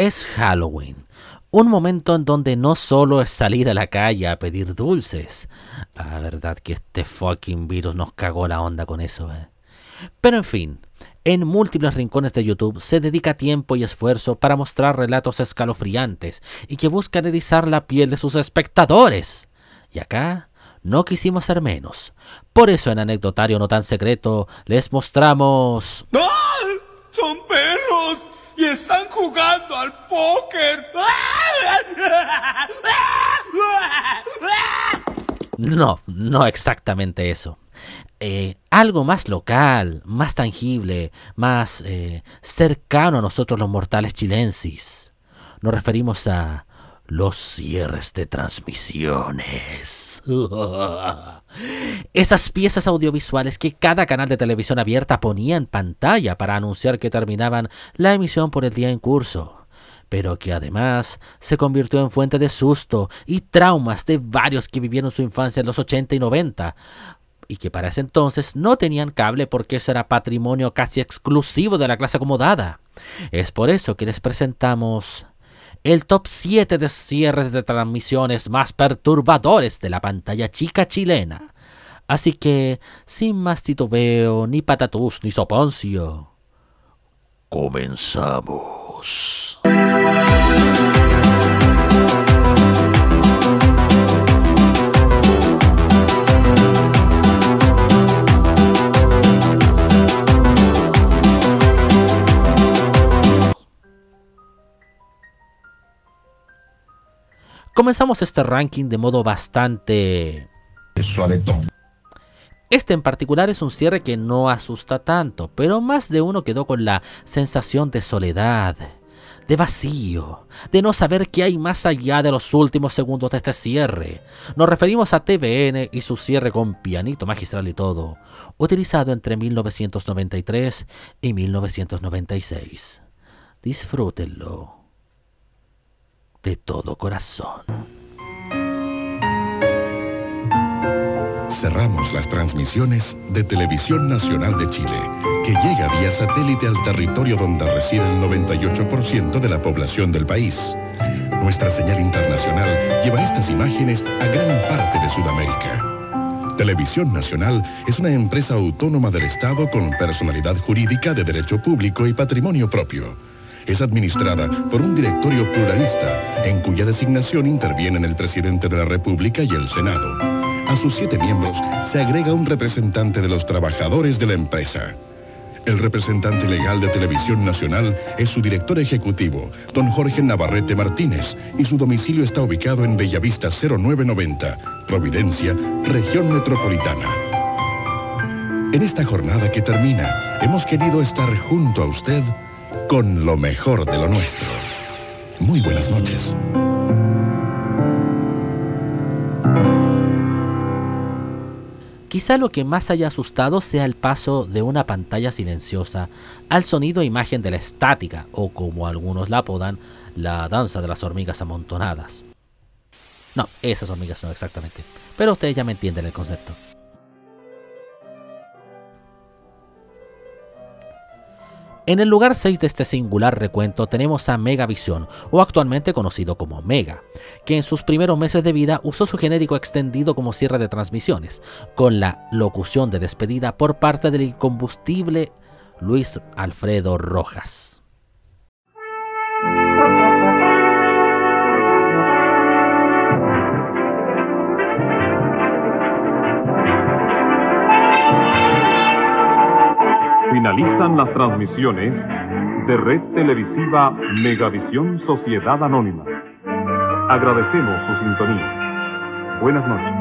Es Halloween, un momento en donde no solo es salir a la calle a pedir dulces. La verdad que este fucking virus nos cagó la onda con eso, eh. Pero en fin, en múltiples rincones de YouTube se dedica tiempo y esfuerzo para mostrar relatos escalofriantes y que buscan erizar la piel de sus espectadores. Y acá no quisimos ser menos. Por eso en Anecdotario No tan secreto les mostramos... ¡Ah! ¡Son perros! ¡Y están jugando al póker! No, no exactamente eso. Eh, algo más local, más tangible, más eh, cercano a nosotros los mortales chilensis. Nos referimos a los cierres de transmisiones. Esas piezas audiovisuales que cada canal de televisión abierta ponía en pantalla para anunciar que terminaban la emisión por el día en curso, pero que además se convirtió en fuente de susto y traumas de varios que vivieron su infancia en los 80 y 90, y que para ese entonces no tenían cable porque eso era patrimonio casi exclusivo de la clase acomodada. Es por eso que les presentamos el top 7 de cierres de transmisiones más perturbadores de la pantalla chica chilena. Así que, sin más titubeo, ni patatús, ni soponcio, comenzamos. Comenzamos este ranking de modo bastante suavetón. Este en particular es un cierre que no asusta tanto, pero más de uno quedó con la sensación de soledad, de vacío, de no saber qué hay más allá de los últimos segundos de este cierre. Nos referimos a TVN y su cierre con pianito magistral y todo, utilizado entre 1993 y 1996. Disfrútenlo de todo corazón. Cerramos las transmisiones de Televisión Nacional de Chile, que llega vía satélite al territorio donde reside el 98% de la población del país. Nuestra señal internacional lleva estas imágenes a gran parte de Sudamérica. Televisión Nacional es una empresa autónoma del Estado con personalidad jurídica de derecho público y patrimonio propio es administrada por un directorio pluralista, en cuya designación intervienen el presidente de la República y el Senado. A sus siete miembros se agrega un representante de los trabajadores de la empresa. El representante legal de Televisión Nacional es su director ejecutivo, don Jorge Navarrete Martínez, y su domicilio está ubicado en Bellavista 0990, Providencia, región metropolitana. En esta jornada que termina, hemos querido estar junto a usted con lo mejor de lo nuestro. Muy buenas noches. Quizá lo que más haya asustado sea el paso de una pantalla silenciosa al sonido e imagen de la estática, o como algunos la apodan, la danza de las hormigas amontonadas. No, esas hormigas no exactamente, pero ustedes ya me entienden el concepto. En el lugar 6 de este singular recuento tenemos a Megavisión, o actualmente conocido como Mega, que en sus primeros meses de vida usó su genérico extendido como cierre de transmisiones, con la locución de despedida por parte del incombustible Luis Alfredo Rojas. Finalizan las transmisiones de Red Televisiva Megavisión Sociedad Anónima. Agradecemos su sintonía. Buenas noches.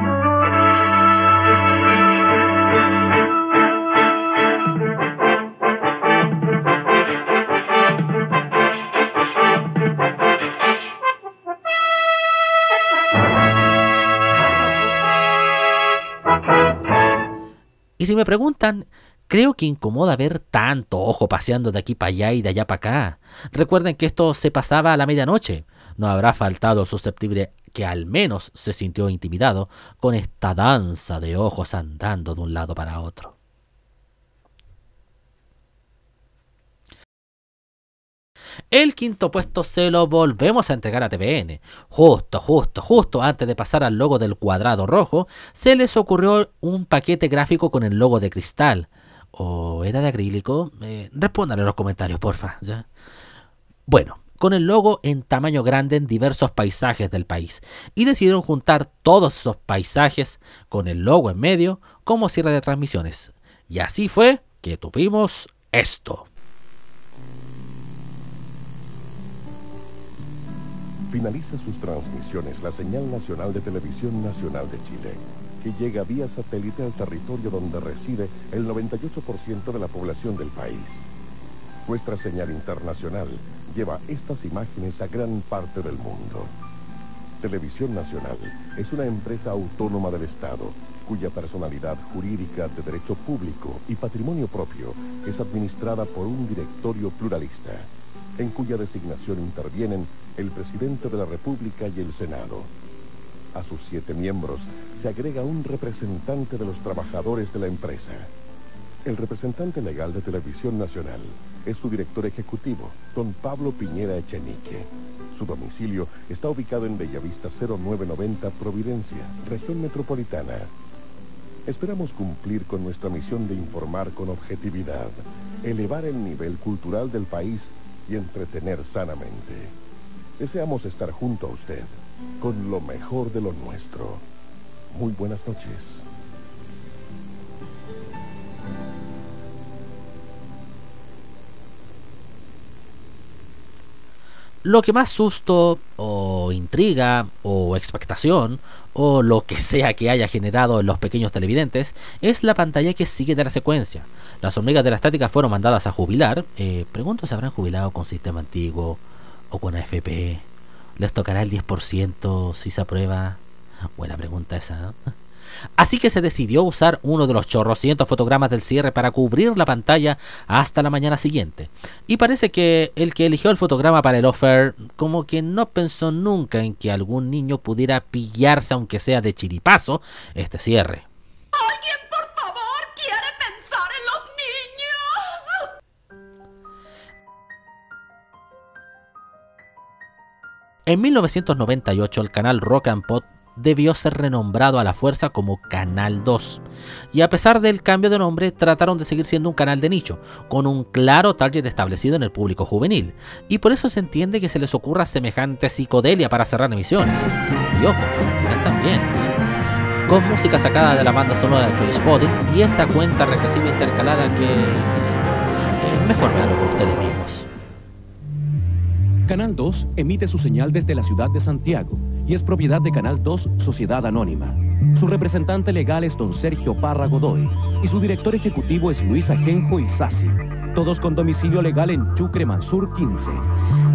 Y si me preguntan, Creo que incomoda ver tanto ojo paseando de aquí para allá y de allá para acá. Recuerden que esto se pasaba a la medianoche. No habrá faltado el susceptible que al menos se sintió intimidado con esta danza de ojos andando de un lado para otro. El quinto puesto se lo volvemos a entregar a TVN. Justo, justo, justo antes de pasar al logo del cuadrado rojo, se les ocurrió un paquete gráfico con el logo de cristal. ¿O era de acrílico? Eh, en los comentarios, porfa. Bueno, con el logo en tamaño grande en diversos paisajes del país. Y decidieron juntar todos esos paisajes con el logo en medio como cierre de transmisiones. Y así fue que tuvimos esto. Finaliza sus transmisiones la señal nacional de Televisión Nacional de Chile, que llega vía satélite al territorio donde reside el 98% de la población del país. Nuestra señal internacional lleva estas imágenes a gran parte del mundo. Televisión Nacional es una empresa autónoma del Estado cuya personalidad jurídica de derecho público y patrimonio propio es administrada por un directorio pluralista, en cuya designación intervienen el presidente de la República y el Senado. A sus siete miembros se agrega un representante de los trabajadores de la empresa. El representante legal de Televisión Nacional es su director ejecutivo, don Pablo Piñera Echenique. Su domicilio está ubicado en Bellavista 0990 Providencia, región metropolitana. Esperamos cumplir con nuestra misión de informar con objetividad, elevar el nivel cultural del país y entretener sanamente. Deseamos estar junto a usted con lo mejor de lo nuestro. Muy buenas noches. Lo que más susto o intriga o expectación o lo que sea que haya generado en los pequeños televidentes es la pantalla que sigue de la secuencia. Las hormigas de la estática fueron mandadas a jubilar. Eh, pregunto si habrán jubilado con sistema antiguo o con AFP. ¿Les tocará el 10% si se aprueba? Buena pregunta esa. Así que se decidió usar uno de los chorrocientos fotogramas del cierre para cubrir la pantalla hasta la mañana siguiente. Y parece que el que eligió el fotograma para el offer, como que no pensó nunca en que algún niño pudiera pillarse, aunque sea de chiripazo, este cierre. En 1998 el canal Rock and Pop debió ser renombrado a la fuerza como Canal 2. Y a pesar del cambio de nombre, trataron de seguir siendo un canal de nicho, con un claro target establecido en el público juvenil. Y por eso se entiende que se les ocurra semejante psicodelia para cerrar emisiones. Y ojo, también. ¿eh? Con música sacada de la banda sonora de Trainspotting y esa cuenta regresiva intercalada que... Eh, mejor veanlo por ustedes mismos. Canal 2 emite su señal desde la ciudad de Santiago y es propiedad de Canal 2 Sociedad Anónima. Su representante legal es don Sergio Parra Godoy y su director ejecutivo es Luis Ajenjo Isasi, todos con domicilio legal en Chucre Mansur 15.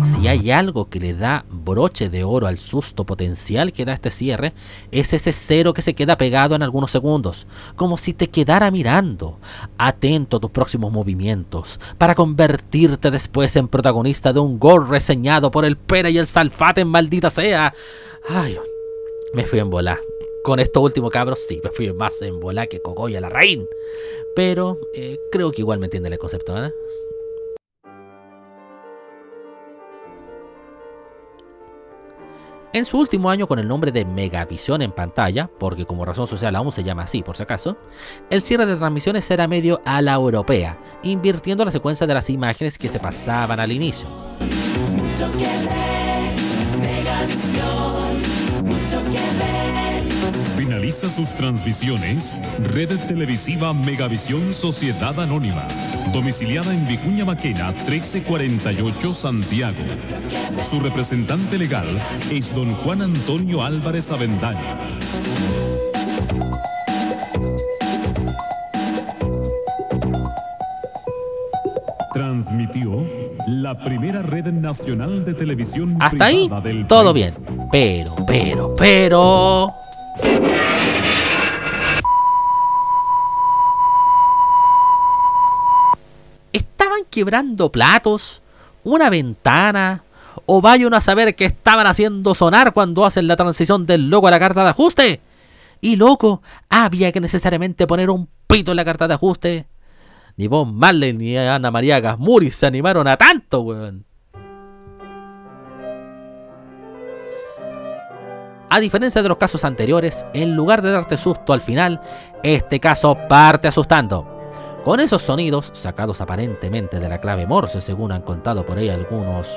Si hay algo que le da broche de oro al susto potencial que da este cierre, es ese cero que se queda pegado en algunos segundos, como si te quedara mirando, atento a tus próximos movimientos, para convertirte después en protagonista de un gol reseñado por el pera y el salfate en maldita sea. Ay, me fui en bola. Con estos últimos cabros sí, me fui más en bola que cogoya la reina. Pero eh, creo que igual me entiende el concepto, ¿verdad? En su último año con el nombre de Megavisión en pantalla, porque como razón social aún se llama así por si acaso, el cierre de transmisiones era medio a la europea, invirtiendo la secuencia de las imágenes que se pasaban al inicio. Mucho Sus transmisiones Red Televisiva Megavisión Sociedad Anónima, domiciliada en Vicuña Maquena 1348 Santiago. Su representante legal es don Juan Antonio Álvarez Avendaño. Transmitió la primera red nacional de televisión Hasta ahí, del todo país. bien. Pero, pero, pero... quebrando platos, una ventana, o vayan a saber qué estaban haciendo sonar cuando hacen la transición del loco a la carta de ajuste. Y loco, había que necesariamente poner un pito en la carta de ajuste. Ni Bob Marley ni Ana María Gasmuri se animaron a tanto, weón. A diferencia de los casos anteriores, en lugar de darte susto al final, este caso parte asustando. Con esos sonidos, sacados aparentemente de la clave Morse, según han contado por ahí algunos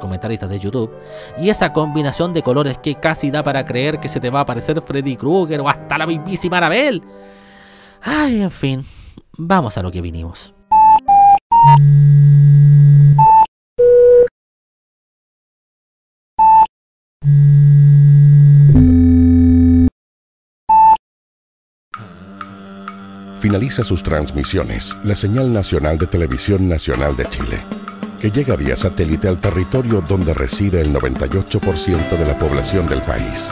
comentaristas de YouTube, y esa combinación de colores que casi da para creer que se te va a aparecer Freddy Krueger o hasta la mismísima Anabel. Ay, en fin, vamos a lo que vinimos. Finaliza sus transmisiones la señal nacional de Televisión Nacional de Chile, que llega vía satélite al territorio donde reside el 98% de la población del país.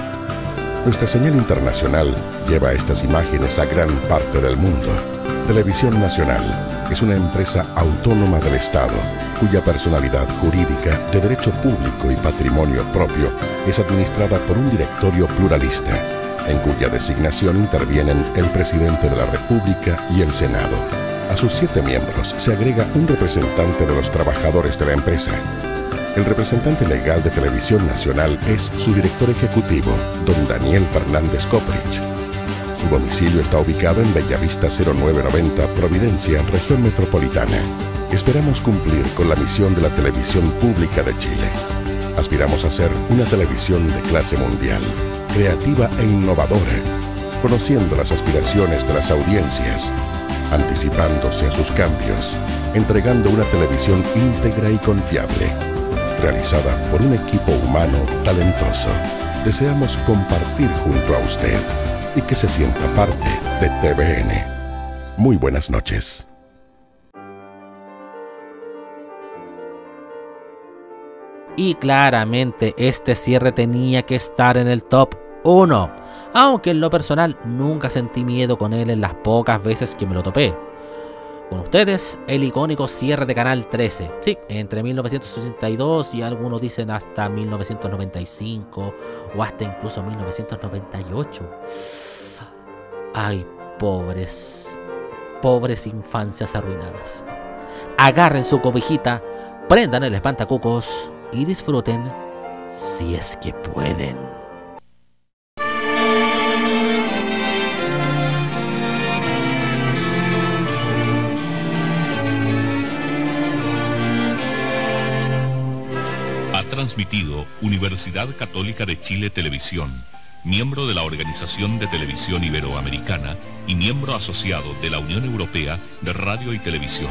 Nuestra señal internacional lleva estas imágenes a gran parte del mundo. Televisión Nacional es una empresa autónoma del Estado cuya personalidad jurídica de derecho público y patrimonio propio es administrada por un directorio pluralista, en cuya designación intervienen el presidente de la República y el Senado. A sus siete miembros se agrega un representante de los trabajadores de la empresa. El representante legal de Televisión Nacional es su director ejecutivo, don Daniel Fernández Coprich. Su domicilio está ubicado en Bellavista 0990, Providencia, región metropolitana. Esperamos cumplir con la misión de la televisión pública de Chile. Aspiramos a ser una televisión de clase mundial, creativa e innovadora, conociendo las aspiraciones de las audiencias, anticipándose a sus cambios, entregando una televisión íntegra y confiable, realizada por un equipo humano talentoso. Deseamos compartir junto a usted y que se sienta parte de TVN. Muy buenas noches. Y claramente este cierre tenía que estar en el top 1, aunque en lo personal nunca sentí miedo con él en las pocas veces que me lo topé. Con ustedes, el icónico cierre de Canal 13. Sí, entre 1962 y algunos dicen hasta 1995 o hasta incluso 1998. Ay, pobres, pobres infancias arruinadas. Agarren su cobijita, prendan el espantacucos y disfruten si es que pueden. Ha transmitido Universidad Católica de Chile Televisión, miembro de la Organización de Televisión Iberoamericana y miembro asociado de la Unión Europea de Radio y Televisión.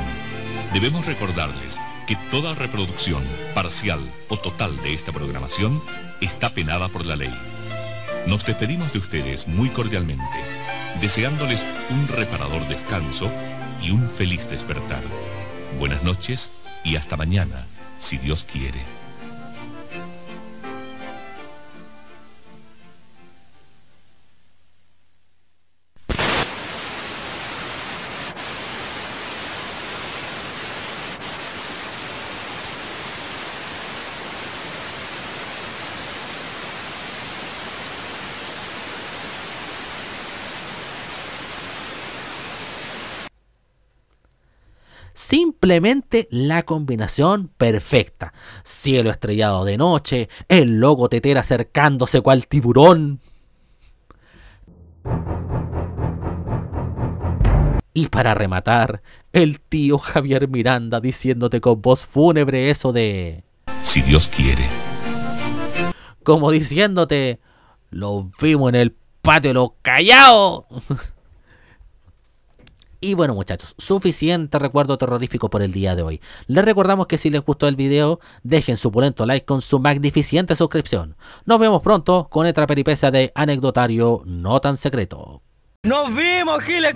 Debemos recordarles que toda reproducción, parcial o total de esta programación está penada por la ley. Nos despedimos de ustedes muy cordialmente, deseándoles un reparador descanso y un feliz despertar. Buenas noches y hasta mañana, si Dios quiere. Simplemente la combinación perfecta. Cielo estrellado de noche, el logo tetera acercándose cual tiburón. Y para rematar, el tío Javier Miranda diciéndote con voz fúnebre eso de... Si Dios quiere. Como diciéndote, lo vimos en el patio de los callados. Y bueno muchachos, suficiente recuerdo terrorífico por el día de hoy. Les recordamos que si les gustó el video, dejen su pulento like con su magnificente suscripción. Nos vemos pronto con otra peripecia de anecdotario no tan secreto. ¡Nos vimos, Giles!